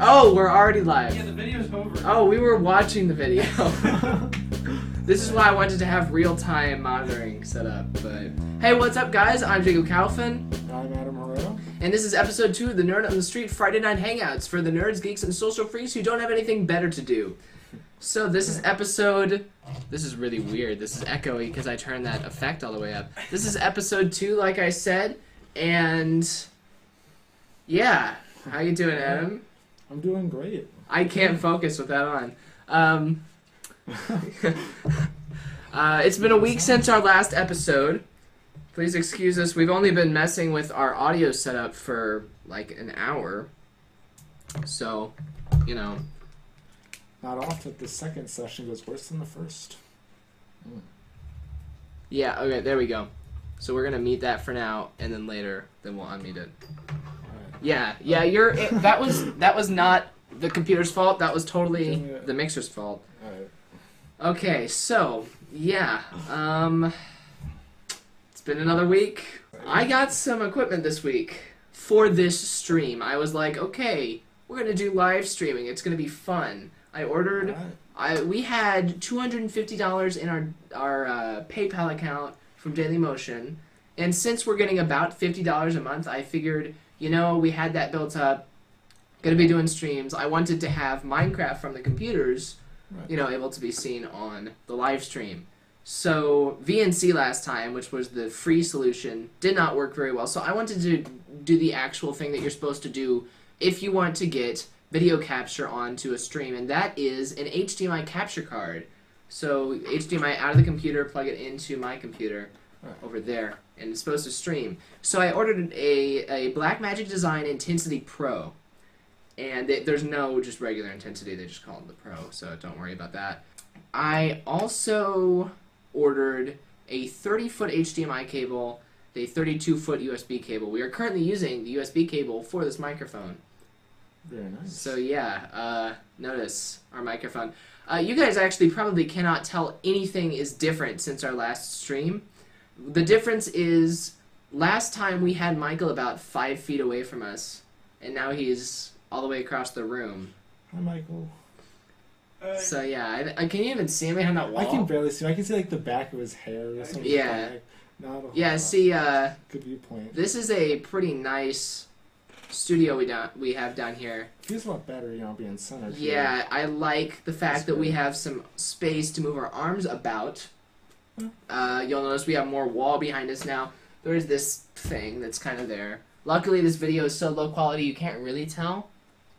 Oh, we're already live. Yeah, the video's over. Oh, we were watching the video. this is why I wanted to have real-time monitoring set up. But hey, what's up, guys? I'm Jacob Kaufman, I'm Adam Herrera. and this is episode two of the Nerd on the Street Friday Night Hangouts for the nerds, geeks, and social freaks who don't have anything better to do. So this is episode. This is really weird. This is echoey because I turned that effect all the way up. This is episode two, like I said, and yeah, how you doing, Adam? I'm doing great. I can't focus with that on. Um, uh, it's been a week since our last episode. Please excuse us. We've only been messing with our audio setup for like an hour. So, you know, Not often the second session goes worse than the first. yeah, okay, there we go. So we're gonna mute that for now, and then later, then we'll unmute it. Yeah, yeah, you're. It, that was that was not the computer's fault. That was totally the mixer's fault. Alright. Okay, so yeah, um, it's been another week. I got some equipment this week for this stream. I was like, okay, we're gonna do live streaming. It's gonna be fun. I ordered. Alright. I we had two hundred and fifty dollars in our our uh, PayPal account from Dailymotion, and since we're getting about fifty dollars a month, I figured, you know, we had that built up. Gonna be doing streams. I wanted to have Minecraft from the computers Right. you know, able to be seen on the live stream. So VNC last time, which was the free solution, did not work very well. So I wanted to do the actual thing that you're supposed to do if you want to get video capture onto a stream, and that is an HDMI capture card. So HDMI out of the computer, plug it into my computer Right. over there, and it's supposed to stream. So I ordered a, a Blackmagic Design Intensity Pro and they, there's no just regular intensity they just call it the pro so don't worry about that i also ordered a 30 foot hdmi cable a 32 foot usb cable we are currently using the usb cable for this microphone Very nice. so yeah uh, notice our microphone uh, you guys actually probably cannot tell anything is different since our last stream the difference is last time we had michael about five feet away from us and now he's all the way across the room Hi, Michael. Uh, so yeah, I, I, can you even see him behind that wall? I can barely see. him. I can see like the back of his hair. Or something Yeah. Not yeah, lot. see, uh, Good viewpoint. this is a pretty nice studio we down we have down here. Feels a lot better, you know, being centered. here. Yeah, I like the fact That's that we have some space to move our arms about. Uh, you'll notice we have more wall behind us now. There is this thing that's kind of there. Luckily, this video is so low quality you can't really tell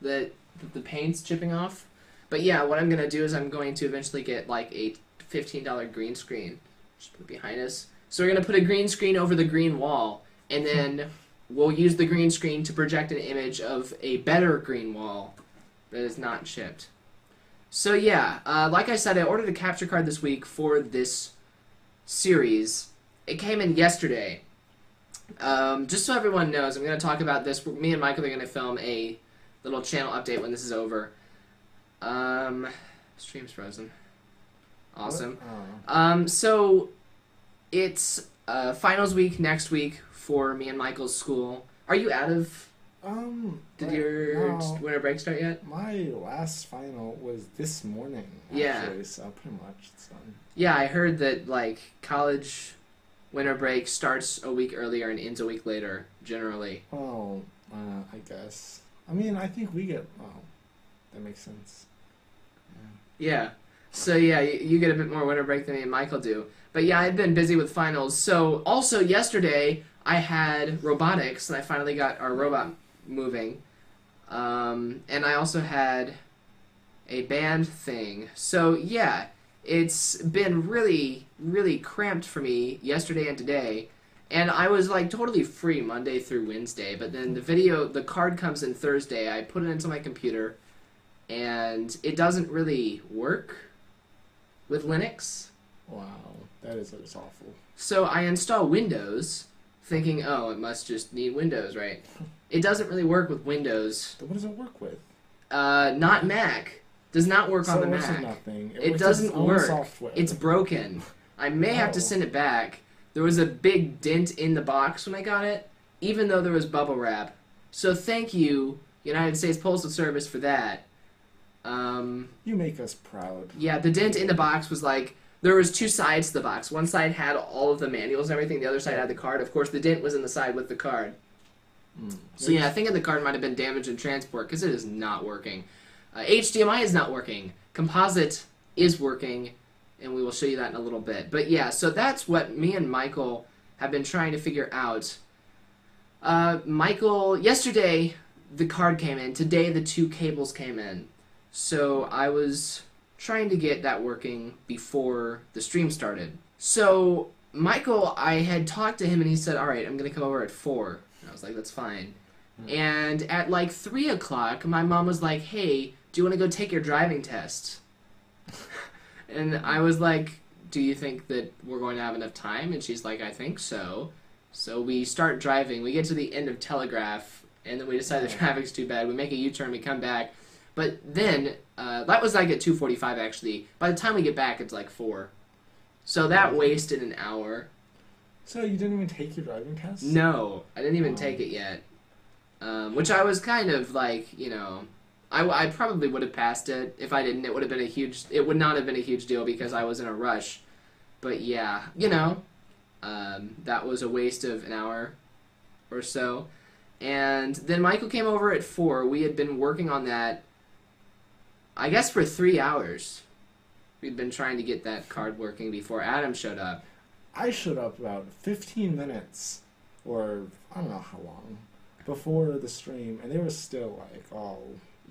that, the paint's chipping off. But yeah, what I'm gonna do is I'm going to eventually get like a fifteen dollar green screen, just put it behind us. So we're gonna put a green screen over the green wall, and then we'll use the green screen to project an image of a better green wall that is not chipped. So yeah, uh, like I said, I ordered a capture card this week for this series. It came in yesterday. Um, just so everyone knows, I'm going to talk about this. Me and Michael are going to film a little channel update when this is over. Um, stream's frozen. Awesome. Oh. Um, so it's uh, finals week next week for me and Michael's school. Are you out of? Um. Did your now, winter break start yet? My last final was this morning. Yeah. So pretty much it's done. Yeah, I heard that like college winter break starts a week earlier and ends a week later generally. Oh, uh, I guess. I mean, I think we get. Oh, that makes sense. Yeah. So yeah, you get a bit more winter break than me and Michael do. But yeah, I've been busy with finals. So also yesterday I had robotics and I finally got our robot moving. Um, and I also had a band thing. So yeah, it's been really really cramped for me yesterday and today. And I was like totally free Monday through Wednesday, but then the video the card comes in Thursday. I put it into my computer and it doesn't really work with Linux. Wow, that is just awful. So I install Windows, thinking, oh, it must just need Windows, right? It doesn't really work with Windows. What does it work with? Uh, not Mac. Does not work so on the it Mac. nothing. It with doesn't work. Software. It's broken. I may have to Oh. send it back. There was a big dent in the box when I got it, even though there was bubble wrap. So thank you United States Postal Service for that. Um, You make us proud. yeah, the dent in the box was like there was two sides to the box. One side had all of the manuals and everything. The other side had the card. Of course, the dent was in the side with the card. Mm. So yeah, I think the card might have been damaged in transport because it is not working. Uh, HDMI is not working. Composite is working, and we will show you that in a little bit. But yeah, so that's what me and Michael have been trying to figure out. Uh, Michael, yesterday the card came in. Today the two cables came in. So I was trying to get that working before the stream started. So Michael, I had talked to him and he said, "All right, I'm gonna come over at 4. And I was like, "That's fine." Hmm. And at like three o'clock, my mom was like, "Hey, do you want to go take your driving test?" and I was like, "Do you think that we're going to have enough time?" And she's like, "I think so." So we start driving. We get to the end of Telegraph, and then we decide the hmm. traffic's too bad. We make a U-turn. We come back, but then uh, that was like at two forty-five. Actually, by the time we get back, it's like four. So that wasted an hour. So you didn't even take your driving test? No, I didn't even Oh. take it yet. Um, which I was kind of like, you know, I, I probably would have passed it. If I didn't, it would have been a huge. It would not have been a huge deal because I was in a rush. But yeah, you know, um, that was a waste of an hour or so. And then Michael came over at four. We had been working on that, I guess, for three hours. We'd been trying to get that card working before Adam showed up. I showed up about 15 minutes, or I don't know how long, before the stream, and they were still like, oh,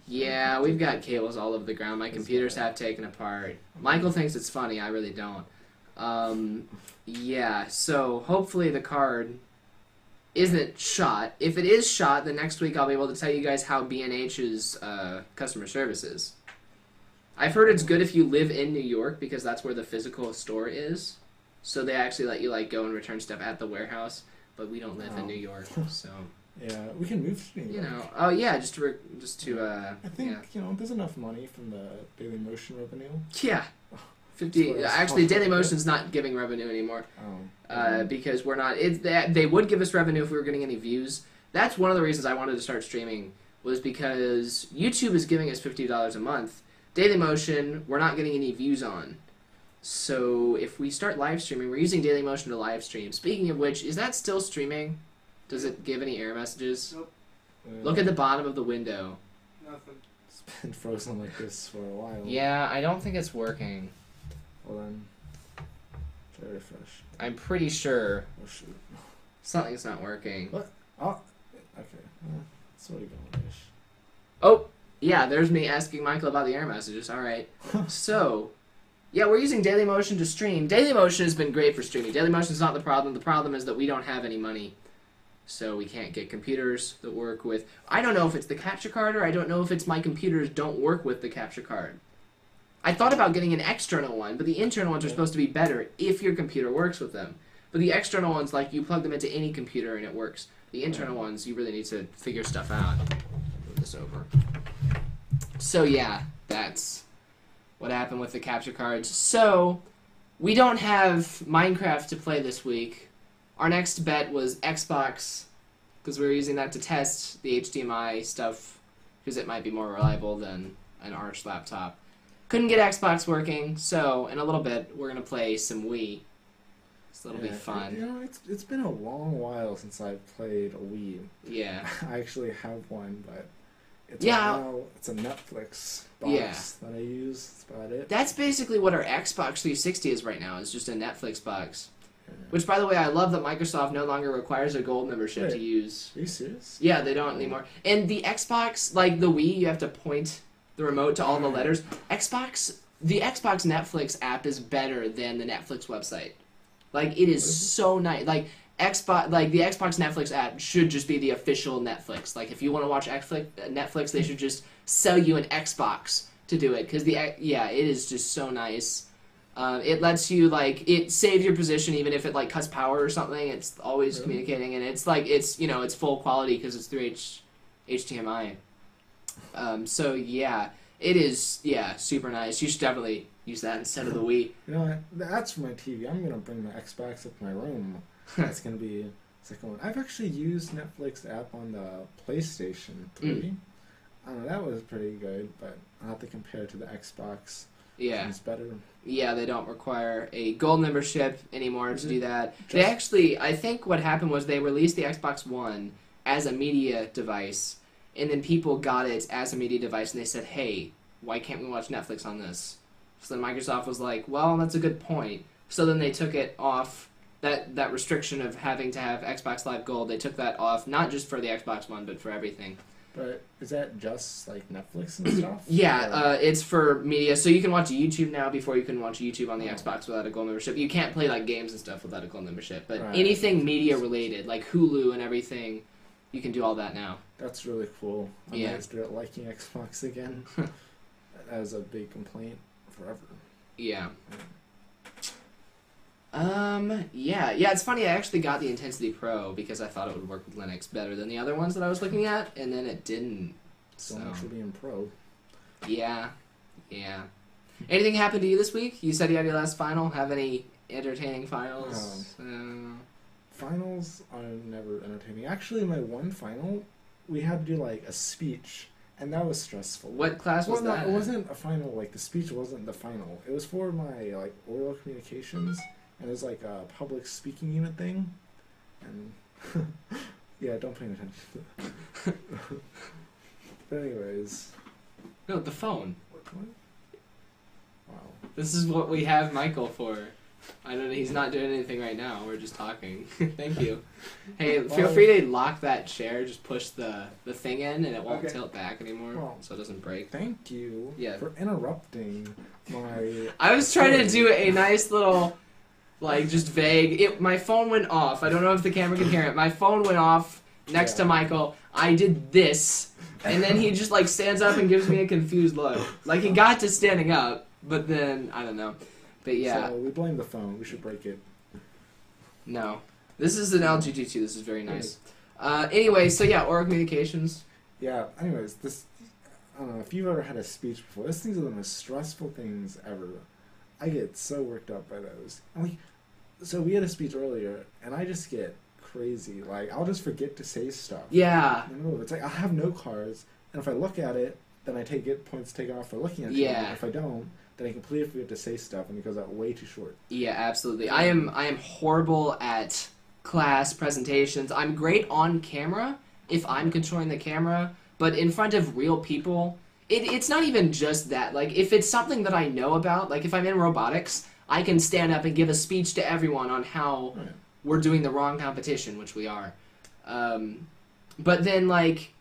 Yeah, we've got cables all over the ground. My computers have taken apart. Michael thinks it's funny. I really don't. Um, yeah, so hopefully the card isn't shot. If it is shot, then next week I'll be able to tell you guys how B&H's uh, customer service is. I've heard it's good if you live in New York because that's where the physical store is. So they actually let you like go and return stuff at the warehouse, but we don't live in Oh. New York, so yeah, we can move to New York. you know. Oh yeah, just to re- just to uh, I think, yeah. you know, there's enough money from the Dailymotion revenue. Yeah. 50 That's actually Dailymotion's not giving revenue anymore Oh. uh, because we're not it, they, they would give us revenue if we were getting any views that's one of the reasons i wanted to start streaming was because youtube is giving us $50 a month Dailymotion we're not getting any views on so if we start live streaming we're using Dailymotion to live stream speaking of which is that still streaming does it give any error messages Nope. Uh, look at the bottom of the window Nothing. It's been frozen like this for a while. yeah i don't think it's working Well then, try refresh. i'm pretty sure Oh shoot. something's not working What? Oh, Okay. It's already going ish. Oh, yeah, there's me asking Michael about the error messages. All right. so, yeah, we're using Dailymotion to stream. Dailymotion has been great for streaming. Dailymotion is not the problem. The problem is that we don't have any money. So we can't get computers that work with. I don't know if it's the capture card or I don't know if it's my computers don't work with the capture card. I thought about getting an external one, but the internal ones are supposed to be better if your computer works with them. But the external ones, like you plug them into any computer and it works. The internal ones, you really need to figure stuff out. Move this over. So yeah, that's what happened with the capture cards. So we don't have Minecraft to play this week. Our next bet was Xbox because we were using that to test the HDMI stuff because it might be more reliable than an Arch laptop. Couldn't get Xbox working, so in a little bit we're gonna play some Wii. So that'll be fun. You know, it's it's been a long while since I've played a Wii. Yeah. I actually have one, but it's Yeah. now, it's a Netflix box Yeah. that I use. That's about it. That's basically what our Xbox 360 is right now. It's just a Netflix box. Yeah. Which, by the way, I love that Microsoft no longer requires a gold membership to use. Are you serious? Yeah, they don't anymore. And the Xbox, like the Wii, you have to point the remote to all the hmm. letters. Xbox, the Xbox Netflix app is better than the Netflix website. Like it is so nice. Like Xbox, like the Xbox Netflix app should just be the official Netflix. Like if you want to watch Netflix, they should just sell you an Xbox to do it because the yeah, it is just so nice. Um, it lets you like it saves your position even if it like cuts power or something. It's always Really? communicating and it's like it's you know it's full quality because it's through H- HDMI. Um, so yeah, it is yeah super nice. You should definitely use that instead of the Wii. You know, what? that's for my TV. I'm gonna bring my Xbox up to my room. That's gonna be second one. I've actually used Netflix app on the PlayStation 3. Mm. I don't know. That was pretty good, but I have to compare it to the Xbox. Yeah, It's better. yeah, they don't require a gold membership anymore to mm-hmm. do that. They actually, I think what happened was they released the Xbox One as a media device, and then people got it as a media device, and they said, "Hey, why can't we watch Netflix on this?" So then Microsoft was like, "Well, that's a good point." So then they took it off that that restriction of having to have Xbox Live Gold. They took that off, not just for the Xbox One, but for everything. But is that just like Netflix and stuff? Yeah, uh, it's for media, so you can watch YouTube now before you can watch YouTube on the Oh. Xbox without a gold membership. You can't play like games and stuff without a gold membership, but Right. anything media related, like Hulu and everything, you can do all that now. That's really cool. I Yeah. might start liking Xbox again. that was a big complaint forever. Yeah. Um. Yeah. Yeah. It's funny. I actually got the Intensity Pro because I thought it would work with Linux better than the other ones that I was looking at, and then it didn't. So, So for being pro. yeah, yeah. Anything happened to you this week? You said you had your last final. Have any entertaining finals? Uh, Finals are never entertaining. Actually, my one final, we had to do like a speech, and that was stressful. what class was well, that? no, it wasn't a final. Like the speech wasn't the final. It was for my like oral communications, and it was like a public speaking unit thing, and yeah, don't pay attention. but anyways, No, the phone. what? Wow. This is what we have Michael for. I don't know. He's not doing anything right now. We're just talking. Thank you. Hey, feel Well- free to lock that chair. Just push the the thing in, and it won't Okay. tilt back anymore, Well- so it doesn't break. Thank you Yeah. for interrupting my. I was trying to do a nice little, like, just vague. It. My phone went off. I don't know if the camera can hear it. My phone went off next to Michael. I did this, and then he just like stands up and gives me a confused look. Like he got to standing up, but then I don't know. But yeah. So we blame the phone. We should break it. No. This is an LG G2. This is very nice. Uh, anyway, so yeah, oral communications. Yeah. Anyways, this. I don't know if you've ever had a speech before. This These things are the most stressful things ever. I get so worked up by those. And like, so we had a speech earlier, and I just get crazy. Like, I'll just forget to say stuff. Yeah. In the middle of it. It's like I have no cards, and if I look at it, then I take get points taken off for looking at it. Yeah. If I don't, then I completely forget to say stuff, and it goes out way too short. Yeah, absolutely. I am I am horrible at class presentations. I'm great on camera if I'm controlling the camera, but in front of real people, it, it's not even just that. Like if it's something that I know about, like if I'm in robotics, I can stand up and give a speech to everyone on how Right. we're doing the wrong competition, which we are. Um, but then like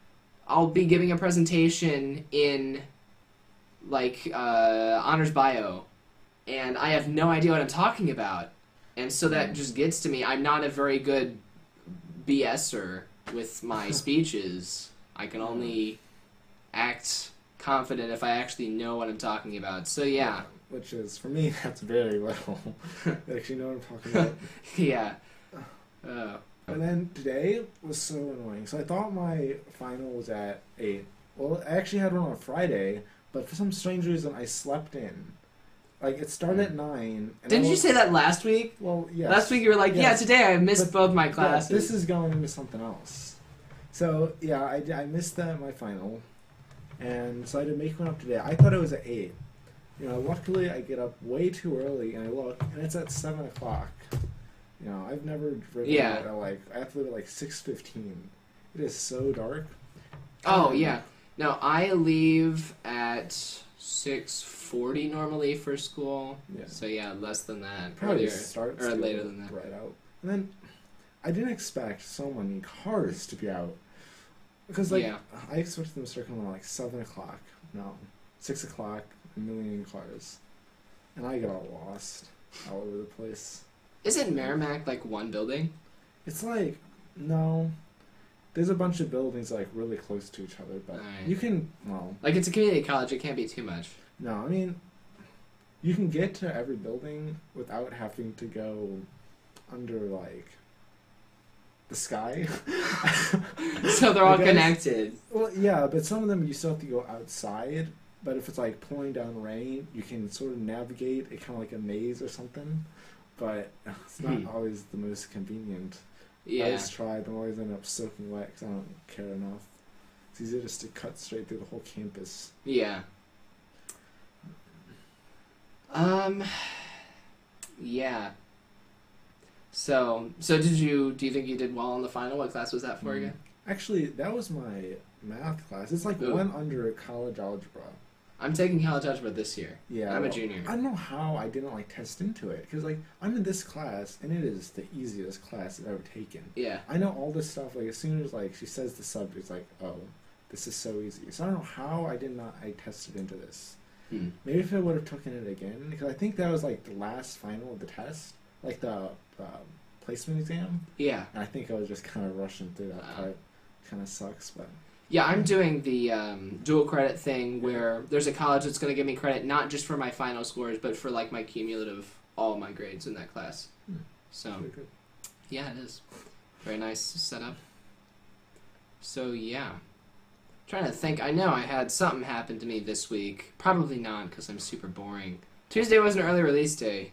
I'll be giving a presentation in like uh, honors bio, and I have no idea what I'm talking about, and so that just gets to me. I'm not a very good BSer with my speeches. I can only act confident if I actually know what I'm talking about. So yeah, Which is for me, that's very little. I actually know what I'm talking about. yeah. Uh, And then today was so annoying. So I thought my final was at eight. Well, I actually had one on Friday, but for some strange reason I slept in. Like it started at nine. And didn't you say that last week? Well, yes. Last week you were like, yeah, today I missed But- both my Yeah, classes. this is going into something else. So yeah, I, I missed that my final, and so I had to make one up today. I thought it was at eight. You know, luckily I get up way too early and I look, and it's at seven o'clock. You know, I've never driven Yeah. at like I have to leave at like six fifteen. It is so dark. Oh um, yeah. No, I leave at six forty normally for school. Yeah. So yeah, less than that. Probably earlier. starts or later than that. Right out, and then I didn't expect so many cars to be out because like Yeah. I expected them to start coming at like seven o'clock. No, six o'clock. A million cars, and I got all lost all over the place. Isn't Meramec like one building? It's like no, there's a bunch of buildings like really close to each other, but Alright. you can well Like it's a community college. It can't be too much. no. I mean, you can get to every building without having to go under like the sky. so they're all guess- connected. Well, yeah, but some of them you still have to go outside. But if it's like pouring down rain, you can sort of navigate it kind of like a maze or something. But it's not Hmm. always the most convenient. I Yeah. always try, but I always end up soaking wet because I don't care enough. It's easier just to cut straight through the whole campus. Yeah. Um. Yeah. So, so did you? Do you think you did well on the final? What class was that for Mm. again? Actually, that was my math class. It's like Ooh. one under college algebra. I'm taking college algebra this year. Yeah, I'm a junior. I don't know how I didn't like test into it because like I'm in this class and it is the easiest class I've ever taken. Yeah. I know all this stuff. Like as soon as like she says the subject, it's like oh, this is so easy. So I don't know how I did not I tested into this. Hmm. Maybe if I would have taken it again because I think that was like the last final of the test, like the um, placement exam. Yeah. And I think I was just kind of rushing through that Wow. part. Kind of sucks, but Yeah, I'm doing the um, dual credit thing where there's a college that's going to give me credit not just for my final scores, but for like my cumulative all my grades in that class. Hmm. So yeah, it is very nice setup. So yeah, trying to think. I know I had something happen to me this week. Probably not because I'm super boring. Tuesday was an early release day.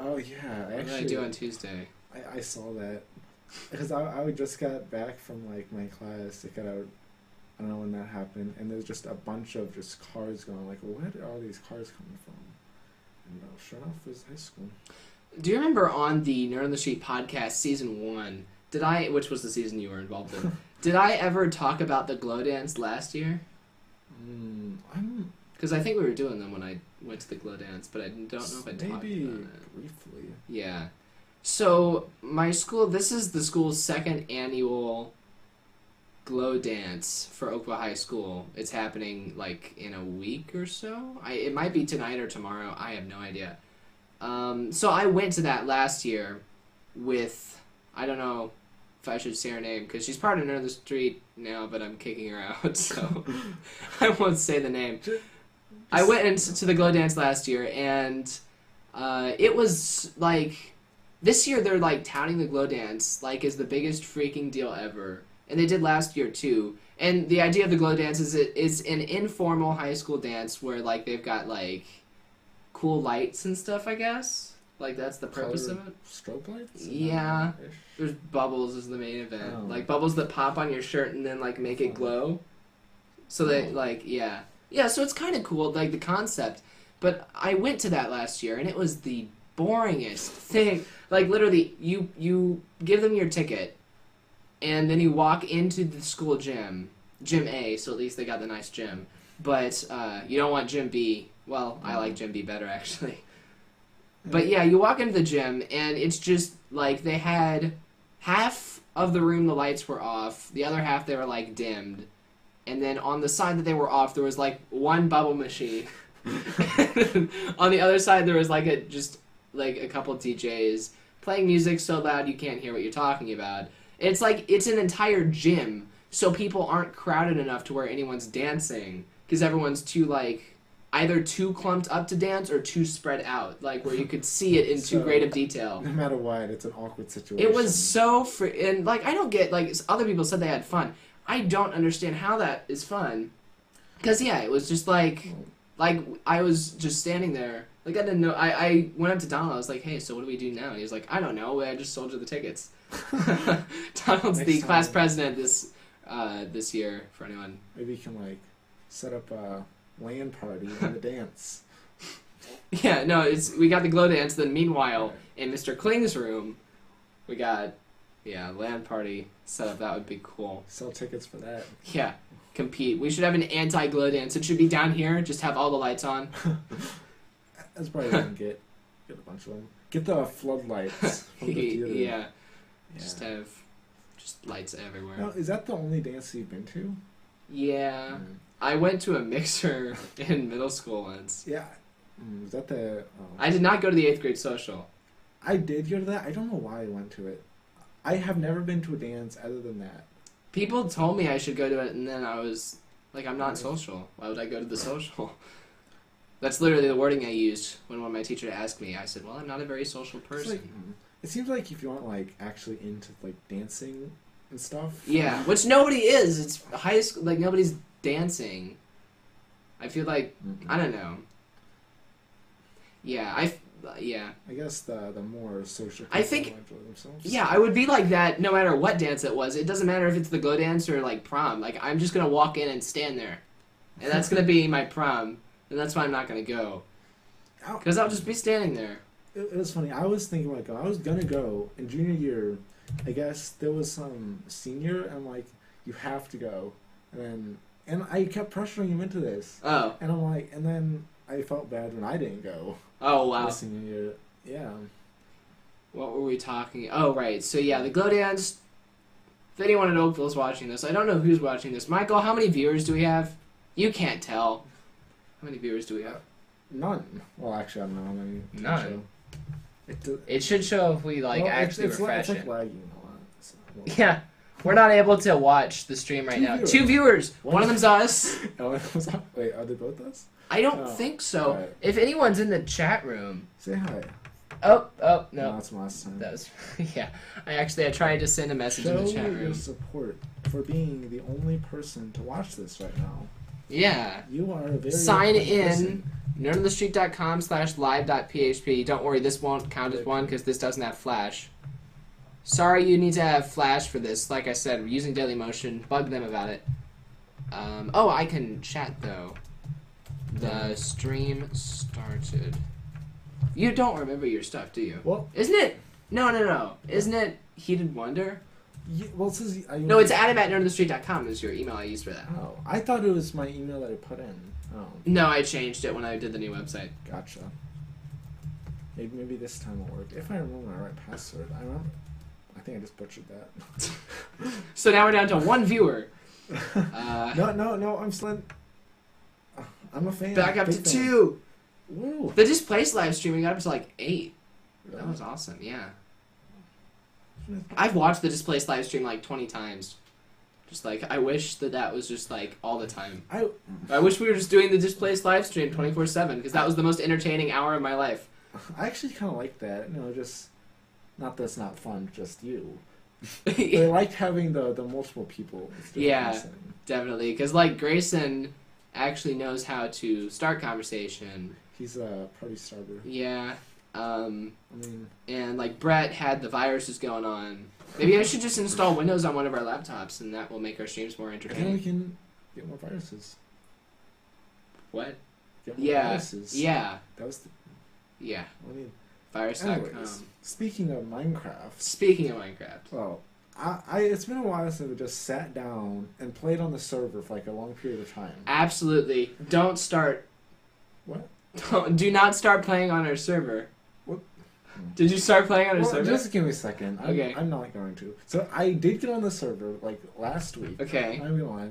Oh yeah, I What did I actually do on Tuesday? I, I saw that because I, I just got back from like my class. I got out. I don't know when that happened, and there's just a bunch of just cars going. Like, where are all these cars coming from? And uh, sure enough, it was high school. Do you remember on the Nerd on the Street podcast season one? Did I, which was the season you were involved in? did I ever talk about the glow dance last year? Mm, I'm Because I think we were doing them when I went to the glow dance, but I don't know if I talked maybe about it. briefly. Yeah. So my school, this is the school's second annual glow dance for Oakville High School. It's happening like in a week or so. I it might be tonight or tomorrow. I have no idea. Um, so I went to that last year with I don't know if I should say her name because she's part of another Street now, but I'm kicking her out, so I won't say the name. I went into to the glow dance last year, and uh, it was like this year they're like touting the glow dance like is the biggest freaking deal ever, and they did last year too. And the idea of the glow dance is it is an informal high school dance where like they've got like cool lights and stuff. I guess like that's the purpose of it. Strobe lights. Yeah. There's bubbles as the main event, Oh. like bubbles that pop on your shirt and then like make it glow. So they Oh. like yeah yeah. So it's kind of cool like the concept. But I went to that last year and it was the boringest thing. Like literally, you you give them your ticket, and then you walk into the school gym, gym A. So at least they got the nice gym. But uh, you don't want gym B. Well, I like gym B better actually. But yeah, you walk into the gym and it's just like they had half of the room the lights were off, the other half they were like dimmed. And then on the side that they were off there was like one bubble machine. on the other side there was like a just like a couple DJs playing music so loud you can't hear what you're talking about. It's like it's an entire gym so people aren't crowded enough to where anyone's dancing because everyone's too like either too clumped up to dance or too spread out, like where you could see it in too great of detail. No matter what, it's an awkward situation. It was so fr- and like I don't get like other people said they had fun. I don't understand how that is fun. Cause yeah, it was just like like I was just standing there. Like I didn't know. I, I went up to Donald. I was like, "Hey, so what do we do now?" And he was like, "I don't know. I just sold you the tickets." Donald's the Next class time. president this uh, this year. For anyone, Maybe you can like set up a LAN party and a dance. yeah, no, it's we got the glow dance. Then meanwhile, in Mr. Kling's room, we got yeah LAN party set up. That would be cool. Sell tickets for that. Yeah, compete. We should have an anti glow dance. It should be down here. Just have all the lights on. That's probably what I can get. Get a bunch of them. Get the floodlights from the theater. yeah, Yeah. just have just lights everywhere. Now, is that the only dance you've been to? Yeah, Mm. I went to a mixer in middle school once. Yeah. Mm, was that the? Oh. I did not go to the eighth grade social. I did go to that. I don't know why I went to it. I have never been to a dance other than that. People told me I should go to it, and then I was like, I'm not social. Why would I go to the social? That's literally the wording I used when one of my teacher asked me. I said, "Well, I'm not a very social person." like, it seems like if you aren't like actually into like dancing and stuff. Yeah, which nobody is. It's high school. Like nobody's dancing. I feel like Mm-mm. I don't know. Yeah, I yeah. I guess the the more social. I think- themselves. Yeah, I would be like that no matter what dance it was. It doesn't matter if it's the go dance or like prom. Like I'm just gonna walk in and stand there, and that's gonna be my prom, and that's why I'm not gonna go because I'll just be standing there. It, it was funny. I was thinking like I was gonna go in junior year. I guess there was some senior and like you have to go, and then and I kept pressuring him into this, Oh, and I'm like, and then I felt bad when I didn't go. Oh the wow. senior year. Yeah. What were we talking? Oh right. So yeah, the glow dance. If anyone at Oakville's watching this, I don't know who's watching this. Michael, how many viewers do we have? You can't tell. How many viewers do we have? None. Well, actually, I don't know how many. None. show. It, do- It should show if we like well, actually it's, like- refresh it's it. like lagging a lot. so- well- Yeah, we're not able to watch the stream right Two now. viewers. Two viewers. One- One of them's us. Oh, wait, are they both us? I don't Oh, think so. right. If anyone's in the chat room. Say hi. Oh, oh no. that's my last time. That was yeah. I actually I tried to send a message Show in the chat room. your support for being the only person to watch this right now. Yeah. You are a very Sign in. nerdonthestreet.com slash live.php. Don't worry, this won't count as one because this doesn't have Flash. Sorry, you need to have Flash for this. Like I said, we're using Dailymotion. Bug them about it. Um, oh, I can chat though. The stream started. You don't remember your stuff, do you? Well, Isn't it? No, no, no. Isn't it Heated Wonder? well, it says I, No, it's adam at nerdonthestreet.com is your email I used for that. Oh, I thought it was my email that I put in. Oh, No, I changed it when I did the new website. gotcha. Maybe, maybe this time will work. If I remember my right password, I remember. I think I just butchered that. So now we're down to one viewer. Uh, no, no, no. I'm still. I'm a fan. back up to fan. two. Woo. The Displaced live streaming got up to like eight. That was awesome, yeah. I've watched the Displaced live stream like 20 times. Just like, I wish that that was just like all the time. I I wish we were just doing the Displaced live stream 24 7 because that was the most entertaining hour of my life. I actually kind of like that. You know, just not that's not fun, just you. I liked having the the multiple people. Yeah. listening. Definitely. Because like Grayson actually knows how to start conversation. He's a party starter. Yeah. Um, I mean, and like Brett had the viruses going on. Maybe I should just install Windows on one of our laptops, and that will make our streams more and then we can get more viruses. What? Get more Yeah. viruses. Yeah. That was the. Yeah. I mean, Virus.com. anyways, speaking of Minecraft. Speaking of Minecraft. Well, I, I it's been a while since I just sat down and played on the server for like a long period of time. Absolutely. Don't start. What? Don't, do not start playing on our server. What? Did you start playing on our Well, server? just give me a second. I'm, Okay. I'm not going to. So I did get on the server like last week. Okay. I'm gonna lie.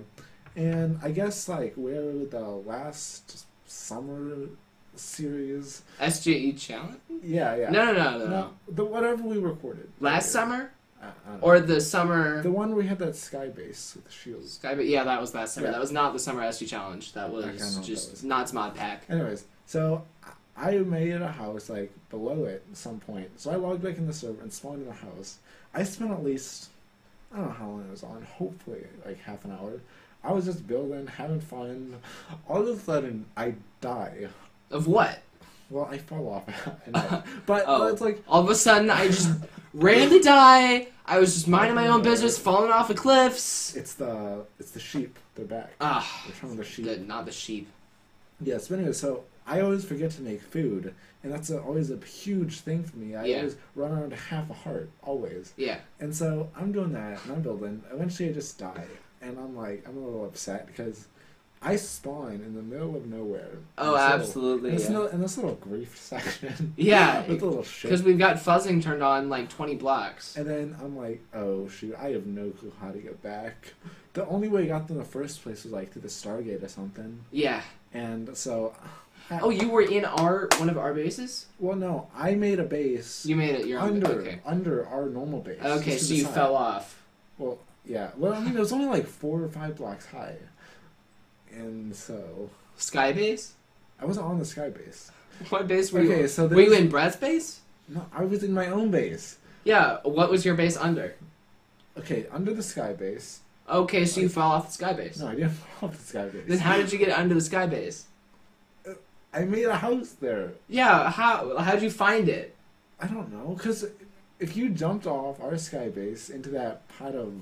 And I guess like where the last summer series. SGE E challenge? Yeah, yeah. No, no, no, no. No, the whatever we recorded Last summer I don't or uh-huh. the summer? the one where we had that sky base with the shields. Sky, but yeah, that was last summer. Yeah. That was not the summer SG challenge. That was Okay, I know what that just was. NOTS Mod Pack. Anyways, so I I made a house like below it at some point. So I logged back in the server and spawned in the house. I spent at least I don't know how long it was on. Hopefully like half an hour. I was just building, having fun. All of a sudden, I die. Of what? Well, I fall off, at night. but Oh. it's like All of a sudden, I just randomly die. I was just minding my own business, falling off of cliffs. it's the it's the sheep. They're back. Ah, They're from the sheep. the, not the sheep. Yes, but anyway, so I always forget to make food, and that's a, always a huge thing for me. I Yeah. always run around half a heart, always. Yeah. And so I'm doing that, and I'm building. Eventually, I just die, and I'm like, I'm a little upset because I spawn in the middle of nowhere. Oh, this little- absolutely. In this, yeah. little, in this little grief section. Yeah, with a little shit. Because we've got fuzzing turned on like 20 blocks. And then I'm like, oh shoot, I have no clue how to get back. The only way I got there in the first place was like through the Stargate or something. Yeah. And so, I, Oh, you were in our one of our bases. well, no, I made a base You made it your own. under Okay. under our normal base. Okay, so you side. fell off. Well, yeah. Well, I mean, it was only like four or five blocks high, and so Sky base. I wasn't on the sky base. What base were you? Okay, so were you in Brett's base? No, I was in my own base. Yeah. What was your base under? Okay, under the sky base. Okay, so you fell off the sky base. No, I didn't fall off the sky base. Then how did you get under the sky base? I made a house there. Yeah, how how'd you find it? I don't know, because if you jumped off our sky base into that pot of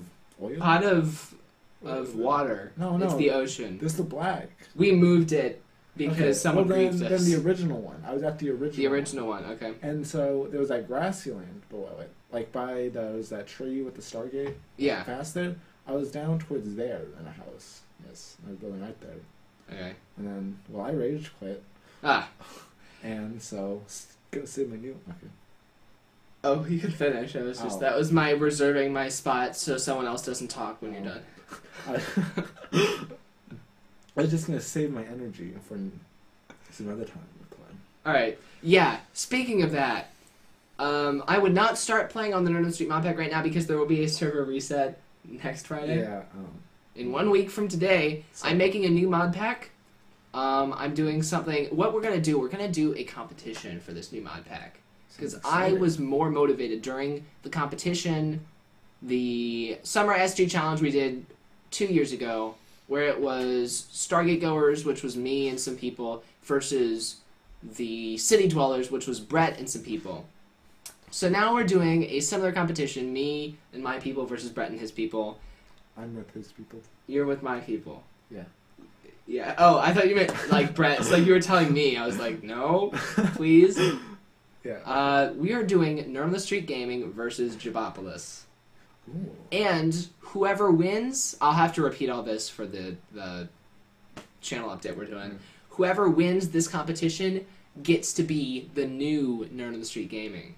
oil, Pot of of water. No, no, It's the ocean. This is the black. We moved it because Okay, someone well, then, grieved then the original one. I was at the original. The original one, okay. And so there was that grassy land below it, like by those that tree with the Stargate Yeah. past there. I was down towards there in a house. Yes, I was building right there. Okay. And then, well, I rage quit, Ah. and so s- go save my new. Okay. Oh, you can finish. I was just Oh. that was my reserving my spot so someone else doesn't talk when you're Oh. done. I, I was just gonna save my energy for some other time to play. All right. Yeah. Speaking of that, um, I would not start playing on the Nerd Street mod pack right now because there will be a server reset next Friday. Yeah. Um, In one week from today, So- I'm making a new mod pack. Um, I'm doing something. What we're gonna do? We're gonna do a competition for this new mod pack because I was more motivated during the competition, the summer SG challenge we did two years ago, where it was Stargate goers, which was me and some people, versus the city dwellers, which was Brett and some people. So now we're doing a similar competition, me and my people versus Brett and his people. I'm with his people. You're with my people. Yeah. Yeah. Oh, I thought you meant like Brett. It's like you were telling me. I was like, no, please. Yeah. Uh, we are doing the Street Gaming versus Jabopolis. Ooh. And whoever wins, I'll have to repeat all this for the the channel update we're doing. Mm. Whoever wins this competition gets to be the new Nerd on the Street Gaming.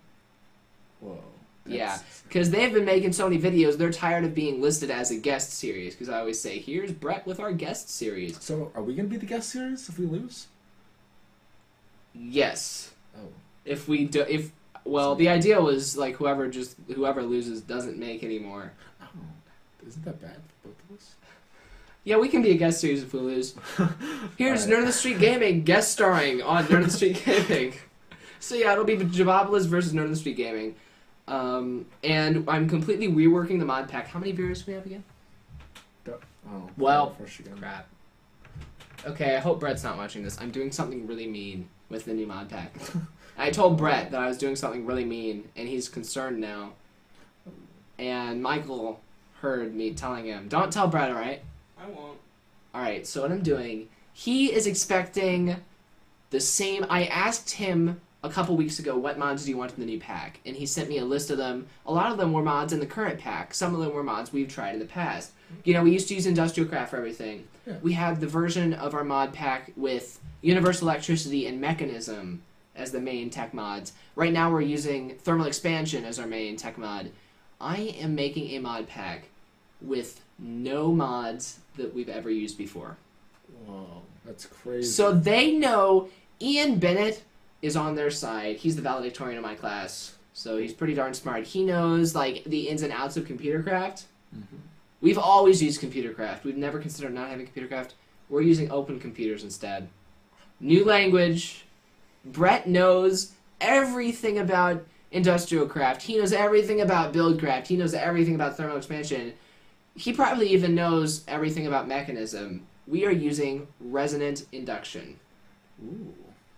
Whoa. Yeah. Because they've been making so many videos, they're tired of being listed as a guest series. Because I always say, here's Brett with our guest series. So, are we gonna be the guest series if we lose? Yes. Oh. If we do, if well, the idea was like whoever just whoever loses doesn't make anymore. Oh. Isn't that bad for both of us? Yeah, we can be a guest series if we lose. Here's Alright. Nerd of the Street Gaming guest starring on Nerd of the Street Gaming. So yeah, it'll be Jabopolis versus Nerd of the Street Gaming. Um, and I'm completely reworking the mod pack. How many viewers do we have again? Oh. Well. Crap. Okay, I hope Brett's not watching this. I'm doing something really mean with the new mod pack. I told Brett that I was doing something really mean, and he's concerned now. And Michael heard me telling him, "Don't tell Brett, all right?" I won't. All right. So what I'm doing, he is expecting the same. I asked him a couple weeks ago, "What mods do you want in the new pack?" And he sent me a list of them. A lot of them were mods in the current pack. Some of them were mods we've tried in the past. You know, we used to use industrial craft for everything. Yeah. We had the version of our mod pack with universal electricity and Mekanism as the main tech mods. Right now we're using thermal expansion as our main tech mod. I am making a mod pack with no mods that we've ever used before. Whoa. That's crazy. So they know Ian Bennett is on their side. He's the valedictorian of my class. So he's pretty darn smart. He knows like the ins and outs of computer craft. Mhm. We've always used computer craft. We've never considered not having computer craft. We're using open computers instead. New language. Brett knows everything about industrial craft. He knows everything about build craft. He knows everything about thermal expansion. He probably even knows everything about Mekanism. We are using resonant induction, Ooh.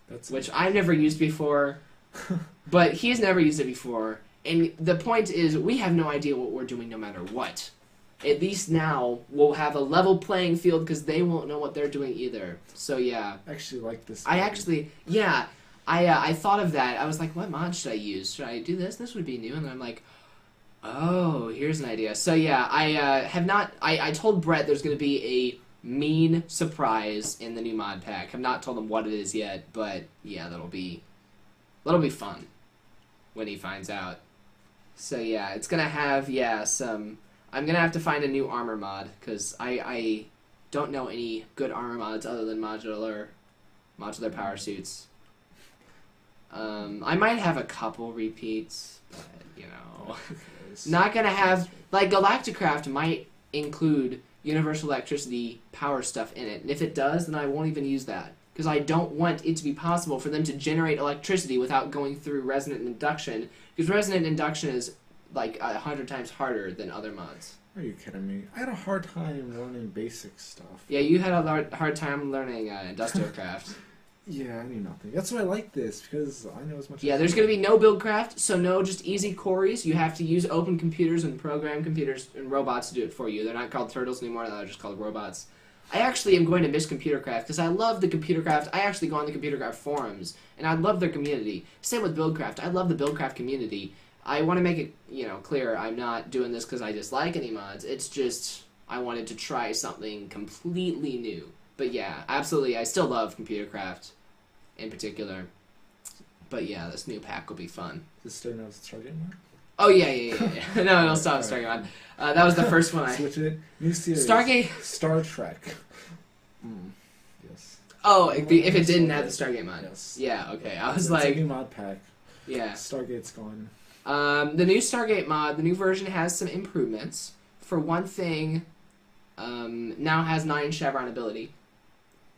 That's which I've never used before, but he's never used it before. And the point is, we have no idea what we're doing no matter what. At least now, we'll have a level playing field because they won't know what they're doing either. So, yeah. I actually like this. I game. actually, yeah, I uh, I thought of that. I was like, what mod should I use? Should I do this? This would be new. And I'm like, oh, here's an idea. So yeah, I uh, have not. I, I told Brett there's going to be a mean surprise in the new mod pack. I've not told him what it is yet, but yeah, that'll be that'll be fun when he finds out. So yeah, it's gonna have yeah some. I'm gonna have to find a new armor mod because I I don't know any good armor mods other than modular modular power suits. Um, I might have a couple repeats, but you know, not gonna have like Galacticraft might include universal electricity power stuff in it, and if it does, then I won't even use that because I don't want it to be possible for them to generate electricity without going through resonant induction because resonant induction is like a hundred times harder than other mods. Are you kidding me? I had a hard time learning basic stuff. Yeah, you had a hard time learning uh, industrial craft. Yeah, I knew nothing. That's why I like this because I know as much. Yeah, as there's going to be no buildcraft, so no just easy quarries. You have to use open computers and program computers and robots to do it for you. They're not called turtles anymore; they're just called robots. I actually am going to miss computercraft because I love the computercraft. I actually go on the computercraft forums and I love their community. Same with buildcraft. I love the buildcraft community. I want to make it you know clear. I'm not doing this because I dislike any mods. It's just I wanted to try something completely new. But yeah, absolutely, I still love computercraft in particular. But yeah, this new pack will be fun. Is this still NOTS Stargate Mark? Oh yeah, yeah, yeah. yeah. no, it'll stop Stargate. on. Uh, that was the first one I. Switch it. New series. Stargate. Star Trek. Mm. Yes. Oh, if, if it didn't have the Stargate mod. Yes. Yeah. Okay. I was It's a like, new mod pack. yeah. Stargate's gone. Um, the new Stargate mod, the new version has some improvements. For one thing, um, now has nine chevron ability.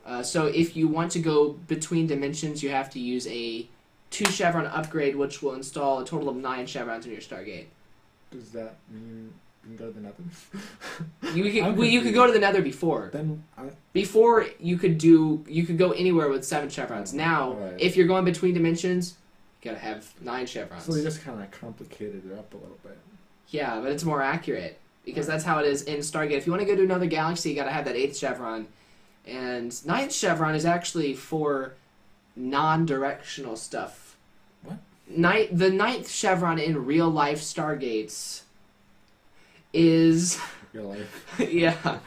Uh, so if you want to go between dimensions, you have to use a two chevron upgrade, which will install a total of nine chevrons in your Stargate. Does that mean you can go to the Nether? You could, well, you could go to the Nether before. then I, Before you could do you could go anywhere with seven chevrons. Now, Right. if you're going between dimensions, you gotta have nine chevrons. so they just kind of complicated it up a little bit. Yeah, but it's more accurate because that's how it is in Stargate. If you want to go to another galaxy, you got to have that eighth chevron, and ninth chevron is actually for non-directional stuff. What? Night the ninth chevron in real life Stargates is Real life. yeah,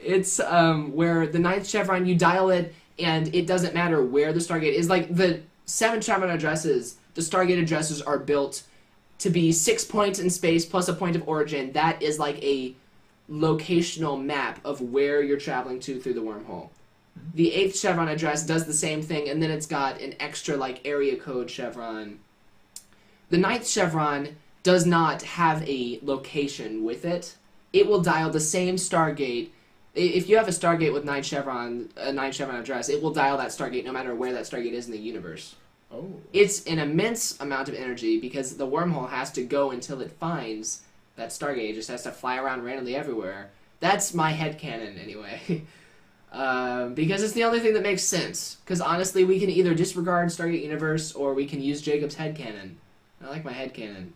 it's um where the ninth chevron you dial it and it doesn't matter where the Stargate is. Like the seven chevron addresses, the Stargate addresses are built to be six points in space plus a point of origin. That is like a locational map of where you're traveling to through the wormhole. Mm-hmm. The eighth chevron address does the same thing, and then it's got an extra like area code chevron. The ninth chevron does not have a location with it. It will dial the same Stargate. If you have a Stargate with nine chevron, a nine chevron address, it will dial that Stargate no matter where that Stargate is in the universe. Oh. It's an immense amount of energy because the wormhole has to go until it finds that Stargate. Just has to fly around randomly everywhere. That's my head headcanon anyway. um, because it's the only thing that makes sense. Because honestly, we can either disregard Stargate Universe or we can use Jacob's head headcanon. I like my headcanon.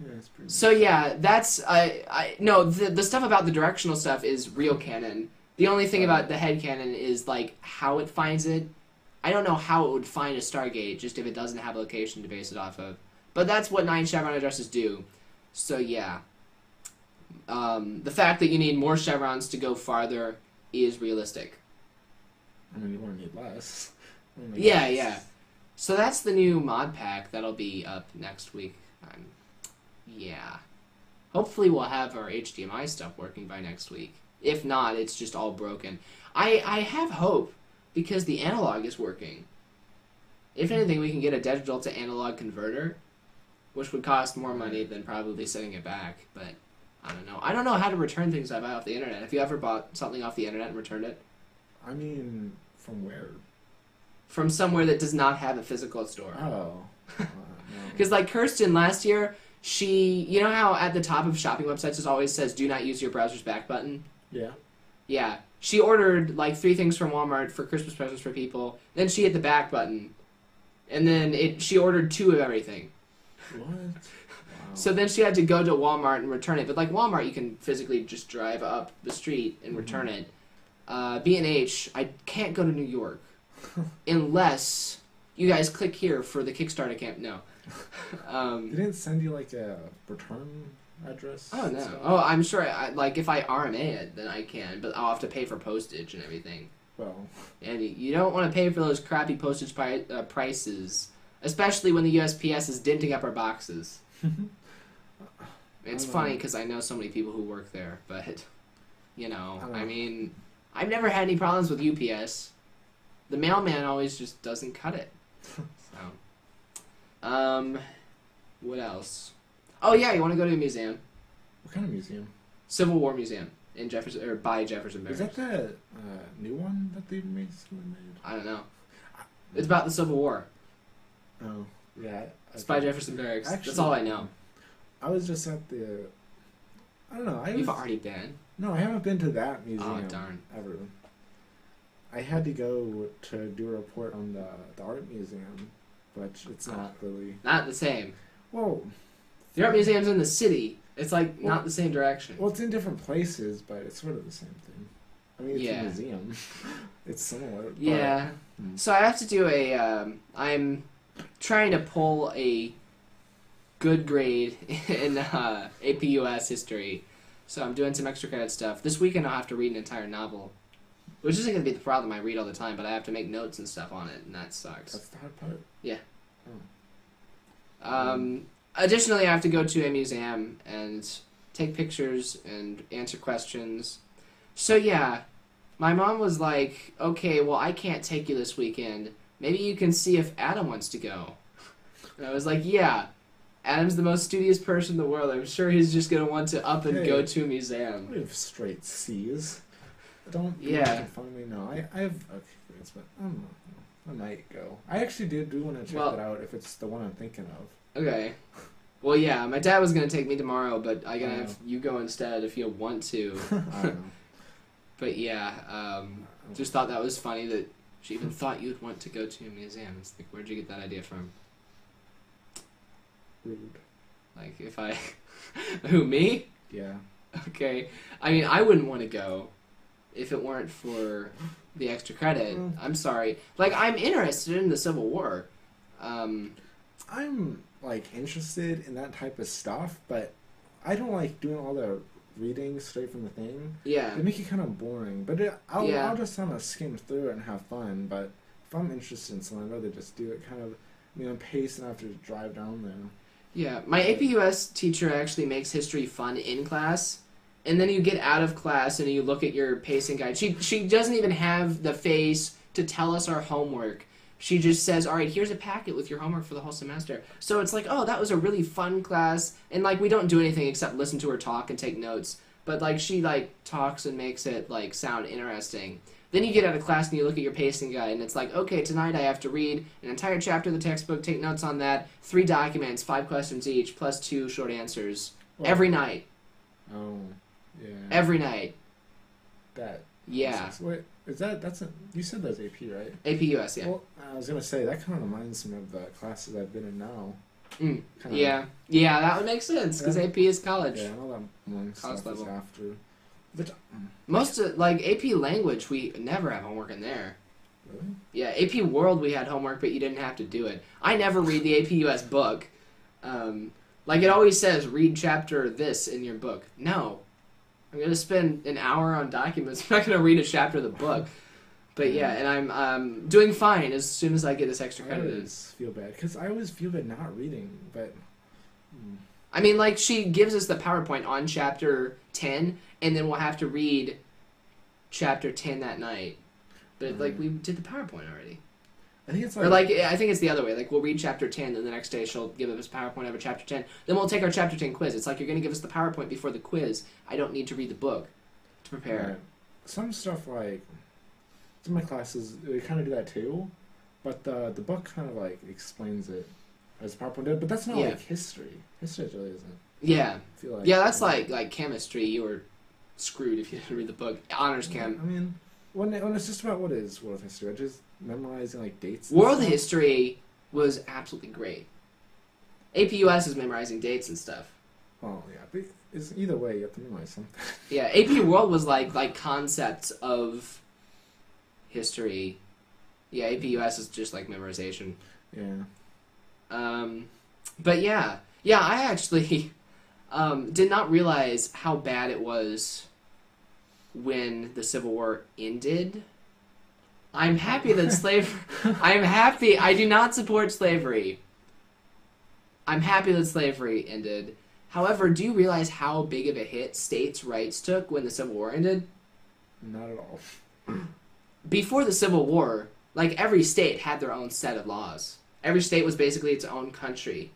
Yeah, it's pretty. So yeah, that's I I no the the stuff about the directional stuff is real canon. The only thing about the head canon is like how it finds it. I don't know how it would find a Stargate just if it doesn't have a location to base it off of. But that's what nine chevron addresses do. So yeah. Um, the fact that you need more chevrons to go farther is realistic. I mean, you want to need less. Mean, Yeah, yeah. So that's the new mod pack that'll be up next week. Um, yeah. Hopefully we'll have our HDMI stuff working by next week. If not, it's just all broken. I I have hope because the analog is working. If anything, we can get a digital to analog converter, which would cost more money than probably sending it back. But I don't know. I don't know how to return things I buy off the internet. Have you ever bought something off the internet and returned it I mean, from where? from somewhere that does not have a physical store? Oh. Because like Kirsten last year, she you know how at the top of shopping websites it always says do not use your browser's back button. Yeah. Yeah, she ordered like three things from Walmart for Christmas presents for people. Then she hit the back button, and then it she ordered two of everything. What? So then she had to go to Walmart and return it. But like Walmart, you can physically just drive up the street and return it. Uh, B and H, I can't go to New York unless you guys click here for the Kickstarter camp. No. Um, They didn't send you like a return address. Oh and no! stuff? Oh, I'm sure. I, like if I RMA it, then I can, but I'll have to pay for postage and everything. Well, And you don't want to pay for those crappy postage pri- uh, prices, especially when the USPS is denting up our boxes. It's funny because I know so many people who work there, but you know, I I mean, I've never had any problems with UPS. The mailman always just doesn't cut it. so, um, what else? Oh yeah, you want to go to a museum? what kind of museum? Civil War Museum in Jefferson or by Jefferson Is that the uh, new one that they recently made? I don't know. It's about the Civil War. Oh, yeah. It's by Jefferson Barracks. Actually, That's all I know. I was just at the. I don't know. I You've was, already been. no, I haven't been to that museum Oh darn. ever. I had to go to do a report on the the art museum, but it's not really. Not the same. Well, The art museum's in the city. It's like Well- not the same direction. well, it's in different places, but it's sort of the same thing. I mean, it's Yeah. a museum. it's similar. but- Yeah. Hmm. So I have to do a. Um, I'm trying to pull a good grade in uh, APUS history. So I'm doing some extra credit stuff. This weekend I'll have to read an entire novel, which isn't going to be the problem. I read all the time, but I have to make notes and stuff on it, and that sucks. That's the hard part. Yeah. Um, additionally, I have to go to a museum and take pictures and answer questions. So yeah, my mom was like, "Okay, well, I can't take you this weekend. Maybe you can see if Adam wants to go." And I was like, "Yeah." Adam's the most studious person in the world. I'm sure he's just gonna want to up and Hey. go to a museum. We have straight C's. Don't Yeah. of me. No, I, I have okay grades, but I don't. I might go. I actually did do want to check Well- it out if it's the one I'm thinking of. Okay. Well, yeah, my dad was gonna take me tomorrow, but I gotta have you go instead if you want to. I don't know. But yeah, um, Just thought that was funny that she even thought you'd want to go to a museum. It's like, where'd you get that idea from? Rude. Like, if I. Who, me? Yeah. Okay. I mean, I wouldn't want to go if it weren't for the extra credit. Mm. I'm sorry. Like, I'm interested in the Civil War. Um, I'm like interested in that type of stuff, but I don't like doing all the reading straight from the thing. yeah. They make it kind of boring. But it, I'll, Yeah. I'll just kind of skim through it and have fun. But if I'm interested in something, I'd rather just do it kind of, you know, pace and I have to drive down there. Yeah, my APUS teacher actually makes history fun in class, and then you get out of class and you look at your pacing guide. She she doesn't even have the face to tell us our homework. She just says, "All right, here's a packet with your homework for the whole semester." So it's like, "Oh, that was a really fun class," and like we don't do anything except listen to her talk and take notes. But like she like talks and makes it like sound interesting. Then you get out of class and you look at your pacing guide, and it's like, okay, tonight I have to read an entire chapter of the textbook, take notes on that, three documents, five questions each, plus two short answers Well, every night. Oh, yeah. Every night. that. Yeah. Wait, is that that's a, you said that's AP right? APUS, yeah. Well, I was gonna say that kind of reminds me of the classes I've been in now. Mm, Yeah. Yeah, that would make sense because. AP is college. Yeah, I know that College level. after. But mm, Most of, like, AP language, we never have homework in there. really, Yeah, AP World we had homework, but you didn't have to do it. I never read the APUS book. Um, like it always says, read chapter this in your book. No, I'm gonna spend an hour on documents. I'm not gonna read a chapter of the book. But yeah, and I'm um, doing fine as soon as I get this extra I credit. in. always feel bad because I always feel bad not reading, but. mm, I mean, like she gives us the PowerPoint on chapter ten, and then we'll have to read chapter ten that night. But like Mhm. we did the PowerPoint already. I think it's like, Or like I think it's the other way. Like we'll read chapter ten, and the next day she'll give us PowerPoint over chapter ten. Then we'll take our chapter ten quiz. It's like you're going to give us the PowerPoint before the quiz. I don't need to read the book to prepare. Right. Some stuff like some of my classes they kind of do that too, but the the book kind of like explains it as a PowerPoint did. But that's not Yeah. like history. History really isn't. Yeah, feel like yeah, that's like like chemistry. You were screwed if you didn't read the book. Honors chem. I mean, when it, when it's just about what is world history, I just memorizing like dates. and World stuff. history was absolutely great. APUS is memorizing dates and stuff. Oh yeah, but it's either way you have to memorize something. Yeah, AP World was like like concepts of history. Yeah, APUS is just like memorization. Yeah. Um, but yeah, yeah, I actually um, did not realize how bad it was when the Civil War ended. I'm happy that slavery. I'm happy. I do not support slavery. I'm happy that slavery ended. However, do you realize how big of a hit states' rights took when the Civil War ended? Not at all. before the Civil War, like every state had their own set of laws. Every state was basically its own country.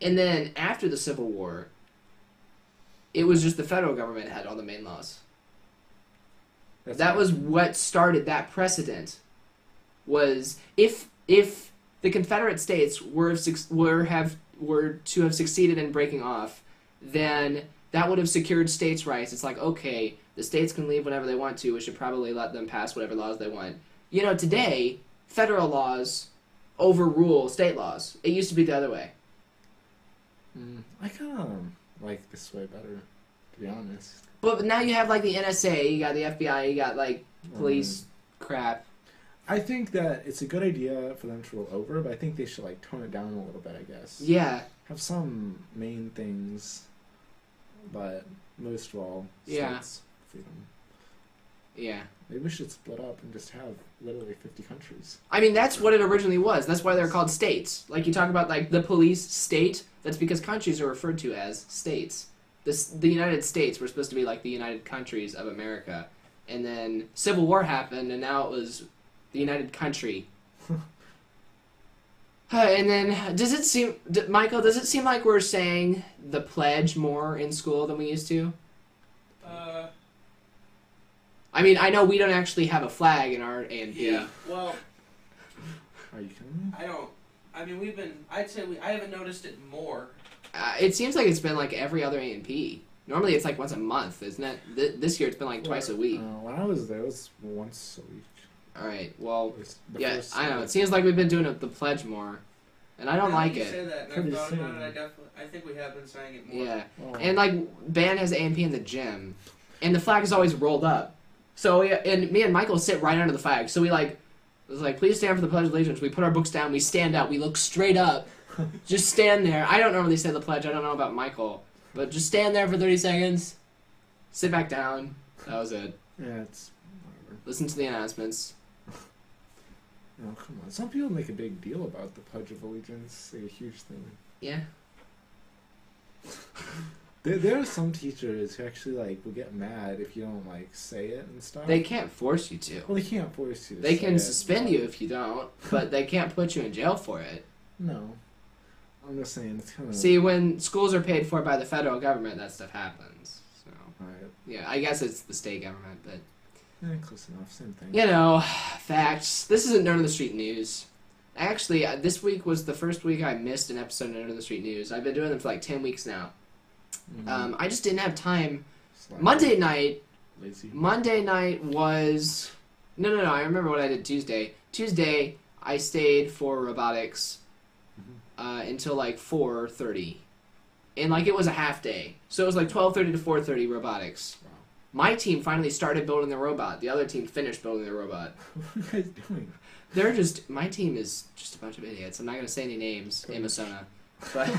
And then after the Civil War, it was just the federal government had all the main laws. That's that was what started that precedent. Was if if the Confederate States were were have were to have succeeded in breaking off, then that would have secured states' rights. It's like, okay, the states can leave whenever they want to. We should probably let them pass whatever laws they want. You know, today, federal laws overrule state laws. It used to be the other way. Mm, I kind of like this way better, to be honest. But now you have like the NSA, you got the FBI, you got like mm-hmm. police crap. I think that it's a good idea for them to roll over, but I think they should like tone it down a little bit. I guess. Yeah, Have some main things, but most of all, Yeah. states freedom. yeah. Maybe we should split up and just have literally fifty countries. I mean, that's what it originally was. That's why they're called states. Like you talk about, like the police state. That's because countries are referred to as states. This the United States were supposed to be like the United Countries of America, and then Civil War happened, and now it was the United Country. Uh, and then, does it seem, d- Michael? Does it seem like we're saying the pledge more in school than we used to? Uh, I mean, I know we don't actually have a flag in our A and P. yeah. Well, Are you kidding me? I don't. I mean, we've been. I'd say we. I haven't noticed it more. Uh, it seems like it's been like every other A and P. Normally it's like once a month, isn't it? Th- this year it's been like twice a week. Uh, when I was there, it was once a week. All right. Well, It was the yeah, first I know. It seems like we've been doing the pledge more, and I don't Now like that you it. Say that, and Pretty I've thought about it. I definitely. I think we have been saying it more. Yeah, Oh. and like band has A and P in the gym, and the flag is always rolled up. So we, and me and Michael sit right under the flag. So we like, it was like, please stand for the pledge of allegiance. We put our books down. We stand up. We look straight up. just stand there. I don't normally say the pledge. I don't know about Michael, but just stand there for thirty seconds. Sit back down. That was it. yeah, it's whatever. Listen to the announcements. Oh, come on. Some people make a big deal about the Pledge of Allegiance, like a huge thing. Yeah. There, there are some teachers who actually like will get mad if you don't like say it and stuff. They can't force you to. well, they can't force you. To They can suspend you if you don't, but they can't put you in jail for it. No, I'm just saying it's kind of. See, when schools are paid for by the federal government, that stuff happens. So, Alright, yeah, I guess it's the state government, but yeah, close enough. Same thing. you know, facts. This isn't Nerd on the Street News. Actually, uh, this week was the first week I missed an episode of Nerd on the Street News. I've been doing them for like ten weeks now. Mhm. Um, I just didn't have time. Slack. Monday night Lazy. Monday night was no, no, no. I remember what I did Tuesday. Tuesday, I stayed for robotics. Uh, until like four thirty, and like it was a half day, so it was like twelve thirty to four thirty robotics. Wow. My team finally started building their robot. The other team finished building their robot. What are you guys doing? They're just my team is just a bunch of idiots. I'm not gonna say any names, Amazona, but,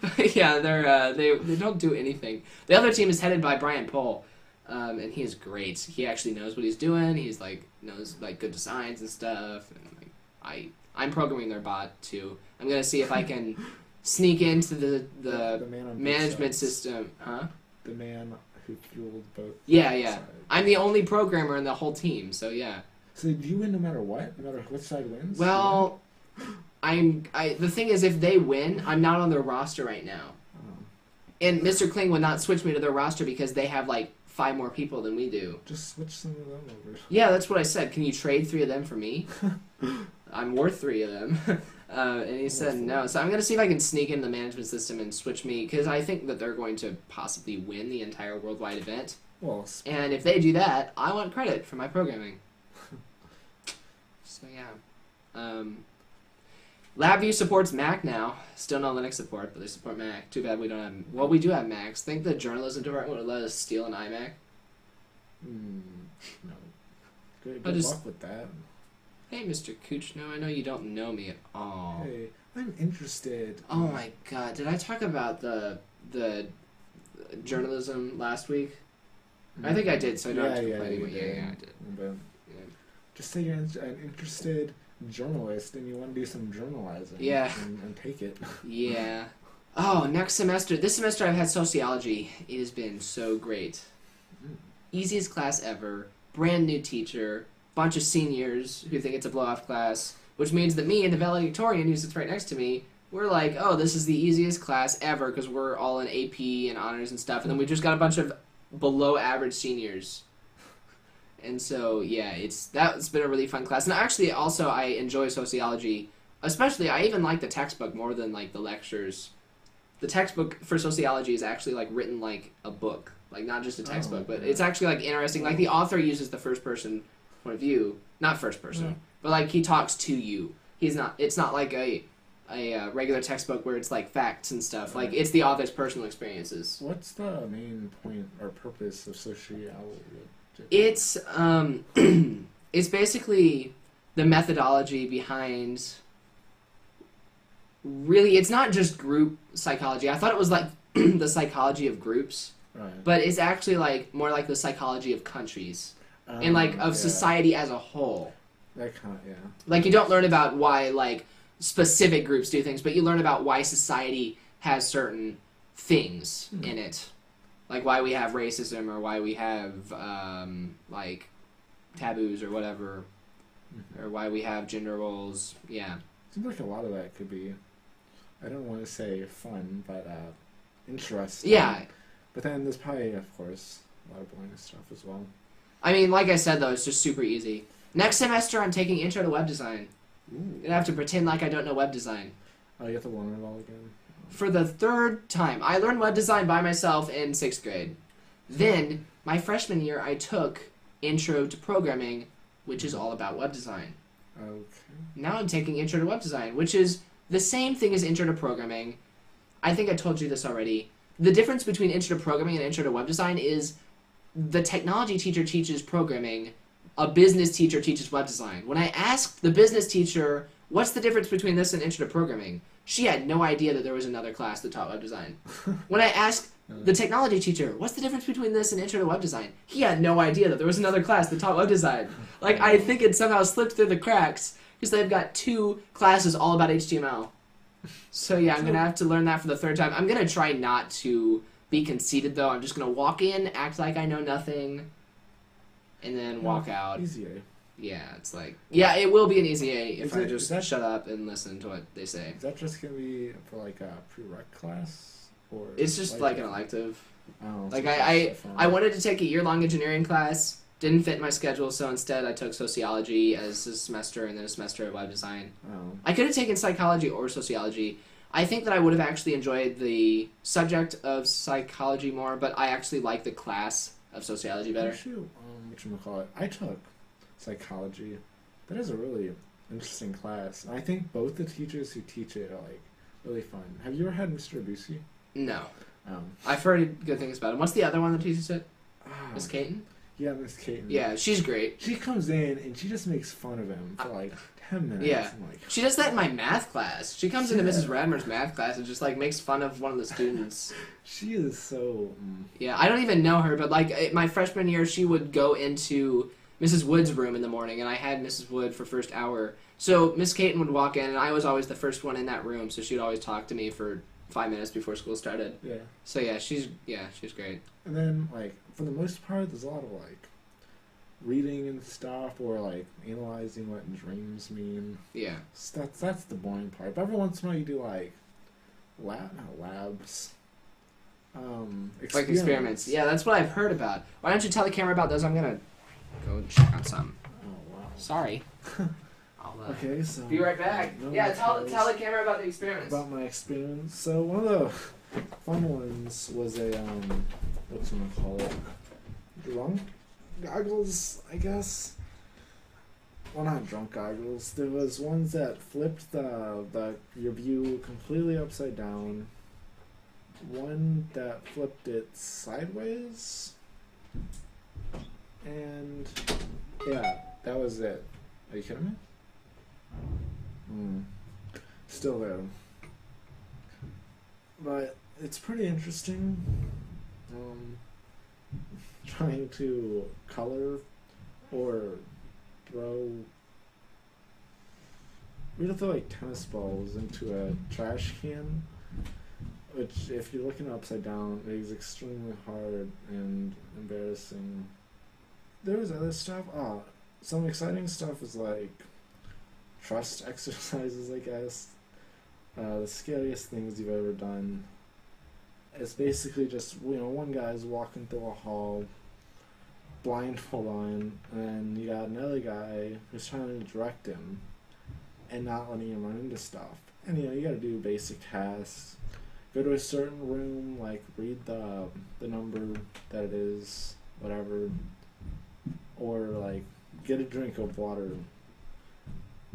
but yeah, they're uh, they they don't do anything. The other team is headed by Brian Pohl, um, and he is great. He actually knows what he's doing. He's like knows like good designs and stuff. And like, I I'm programming their bot too. I'm gonna see if I can sneak into the the man on management system, huh? The man who fueled both. Yeah, yeah. sides. I'm the only programmer in the whole team, so yeah. So do you win no matter what? No matter which side wins? Well, I'm. I the thing is, if they win, I'm not on their roster right now, Oh, and Mr. Kling would not switch me to their roster because they have like five more people than we do. just switch some of them over. Yeah, that's what I said. Can you trade three of them for me? I'm worth three of them. Uh, and he said no. So I'm gonna see if I can sneak in the management system and switch me because I think that they're going to possibly win the entire worldwide event. Well, And if they do that, I want credit for my programming. so yeah. Um, LabVIEW supports Mac now. Still no Linux support, but they support Mac. Too bad we don't have. Well, we do have Macs. Think the journalism department would let us steal an iMac? mm, no. Good, good just- luck with that. Hey, Mr. Kuchno, I know you don't know me at all. Hey, I'm interested. Oh my God! Did I talk about the the journalism last week? I think I did, so I don't have to yeah, complain you anymore. Yeah, yeah, I did. But Yeah. just say you're an an interested journalist and you want to do some journalizing. Yeah. And, and take it. Yeah. Oh, next semester. This semester I've had sociology. It has been so great. Mm. Easiest class ever. Brand new teacher. Bunch of seniors who think it's a blow off class. Which means that me and the valedictorian who sits right next to me, we're like, oh, this is the easiest class ever because we're all in AP and honors and stuff. And then we just got a bunch of below average seniors. And so yeah, it's that's been a really fun class. And actually, also I enjoy sociology, especially I even like the textbook more than like the lectures, the textbook for sociology is actually like written like a book, like not just a Oh, textbook, but yeah. it's actually like interesting. Like the author uses the first person point of view, not first person, Yeah. but like he talks to you. He's not. It's not like a a uh, regular textbook where it's like facts and stuff. Like it's the author's personal experiences. What's the main point or purpose of sociology? It's um, it's basically the methodology behind. Really, it's not just group psychology. I thought it was like the psychology of groups, right. but it's actually like more like the psychology of countries and like Um, of yeah, society as a whole. That kind, yeah. Like you don't learn about why like specific groups do things, but you learn about why society has certain things Hmm. in it, like why we have racism or why we have um, like taboos or whatever, Mhm. or why we have gender roles. Yeah, Seems like a lot of that could be. I don't want to say fun, but uh, interesting. yeah. But then there's probably, of course, a lot of boring stuff as well. I mean, like I said though, it's just super easy. Next semester, I'm taking Intro to Web Design. Ooh. I have to pretend like I don't know web design. Oh, you have to learn it all again. for the third time. I learned web design by myself in sixth grade. Then, my freshman year, I took Intro to Programming, which is all about web design. Okay. Now I'm taking Intro to Web Design, which is the same thing as Intro to Programming. I think I told you this already. The difference between Intro to Programming and Intro to Web Design is the technology teacher teaches programming, a business teacher teaches web design. When I asked the business teacher, what's the difference between this and Intro to Programming, she had no idea that there was another class that taught web design. when I asked the technology teacher, what's the difference between this and Intro to Web Design, he had no idea that there was another class that taught web design. Like, I think it somehow slipped through the cracks because they've got two classes all about HTML. So yeah, I'm gonna have to learn that for the third time. I'm gonna try not to be conceited though. I'm just gonna walk in, act like I know nothing, and then walk out. Easy A. Yeah, it's like yeah, it will be an easy A if Is I it- just that- shut up and listen to what they say. Is that just gonna be for like a prereq class, or It's just like an elective. Oh, Like I, I. I wanted to take a year long engineering class. Didn't fit my schedule, so instead I took sociology as a semester and then a semester of web design. Oh. I could have taken psychology or sociology. I think that I would have actually enjoyed the subject of psychology more, but I actually like the class of sociology better. Actually, um, what you call it? I took psychology. That is a really interesting class. And I think both the teachers who teach it are like really fun. Have you ever had Mr. Abusi? No, Um, I've heard good things about him. What's the other one that teaches it? ah, Miss Caton. Yeah, Miss Kate. Yeah, she's great. She comes in and she just makes fun of him for like ten minutes. Yeah. Like, She does that in my math class. She comes into Mrs. Radmer's math class and just like makes fun of one of the students. she is so. Mm, Yeah, I don't even know her, but like my freshman year, she would go into Mrs. Wood's room in the morning, and I had Mrs. Wood for first hour. So Miss Caton would walk in, and I was always the first one in that room, so she'd always talk to me for five minutes before school started. yeah. So yeah, she's yeah, she's great. And then like for the most part, there's a lot of like reading and stuff, or like analyzing what dreams mean. Yeah, So that's that's the boring part. But every once in a while, you do like lab not labs. Um, like experiments. Yeah, that's what I've heard about. Why don't you tell the camera about those? I'm gonna go check on some. Oh wow. Sorry. Okay, so be right back. No Yeah, tell tell the camera about the experiments. about my experience. So one of the fun ones was a um, what's gonna call it? Drunk goggles, I guess. Well, not drunk goggles. There was ones that flipped the the your view completely upside down. One that flipped it sideways. And yeah, that was it. Are you kidding me? Hmm. Still there. But it's pretty interesting. Um, trying to color or throw. We to throw like tennis balls into a trash can, which, if you're looking upside down, is extremely hard and embarrassing. There was other stuff. Ah, some exciting stuff is like trust exercises, I guess. Uh, the scariest things you've ever done. It's basically just you know one guy's walking through a hall, blindfold on, and you got another guy who's trying to direct him, and not letting him run into stuff. And you know you got to do basic tasks. go to a certain room, like read the the number that it is, whatever, or like get a drink of water.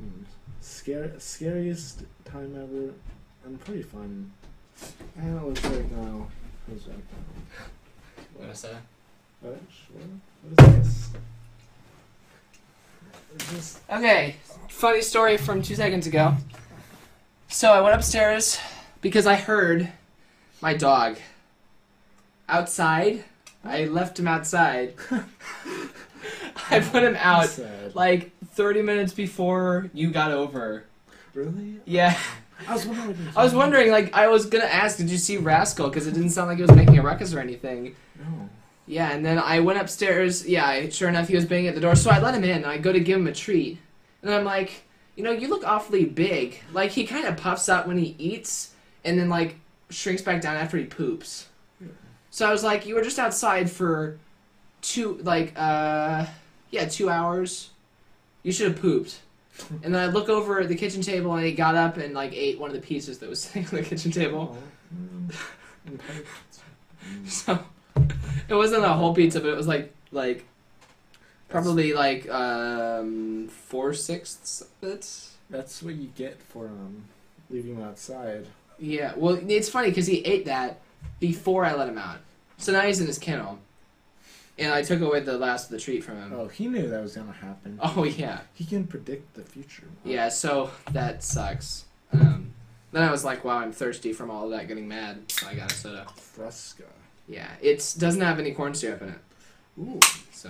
Mm. Scare, scariest time ever, and pretty fun. And it looks like now. Who's that? What is that? What? What is this? Just Okay, funny story from two seconds ago. So I went upstairs because I heard my dog outside. I left him outside. I put him out like 30 minutes before you got over. Really? Yeah. I was wondering. I was wondering, like, I was gonna ask, did you see Rascal? Because it didn't sound like he was making a ruckus or anything. No. Yeah, and then I went upstairs. Yeah, sure enough, he was banging at the door. So I let him in, and I go to give him a treat. And I'm like, you know, you look awfully big. Like, he kind of puffs out when he eats, and then, like, shrinks back down after he poops. Yeah. So I was like, you were just outside for two, like, uh, yeah, two hours. You should have pooped. And then I look over at the kitchen table, and he got up and, like, ate one of the pieces that was sitting on the kitchen table. Oh, mm. So it wasn't a whole pizza, but it was like like probably like um four sixths of it. That's what you get for um leaving him outside. Yeah, well, it's funny because he ate that before I let him out. So now he's in his kennel, and I took away the last of the treat from him. Oh, he knew that was gonna happen. Oh yeah, He can predict the future. yeah. So that sucks. Um, then I was like, wow, I'm thirsty from all of that getting mad. So I got a soda. Fresca. Yeah, it doesn't have any corn syrup in it, Ooh, so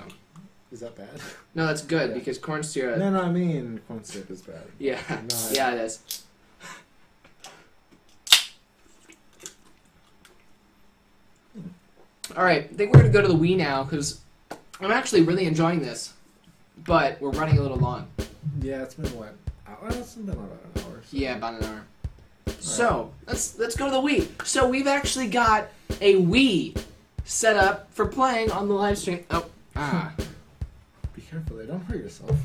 is that bad? no, that's good Yeah. because corn syrup. no, no, I mean corn syrup is bad. Yeah, No, yeah, it is. All right, I think we're gonna go to the Wii now because I'm actually really enjoying this, but we're running a little long. Yeah, it's been what? Hour? It's been about an hour. so- Yeah, about an hour. So let's let's go to the Wii. So we've actually got a Wii set up for playing on the live stream. Oh, ah. Be careful, there. Don't hurt yourself.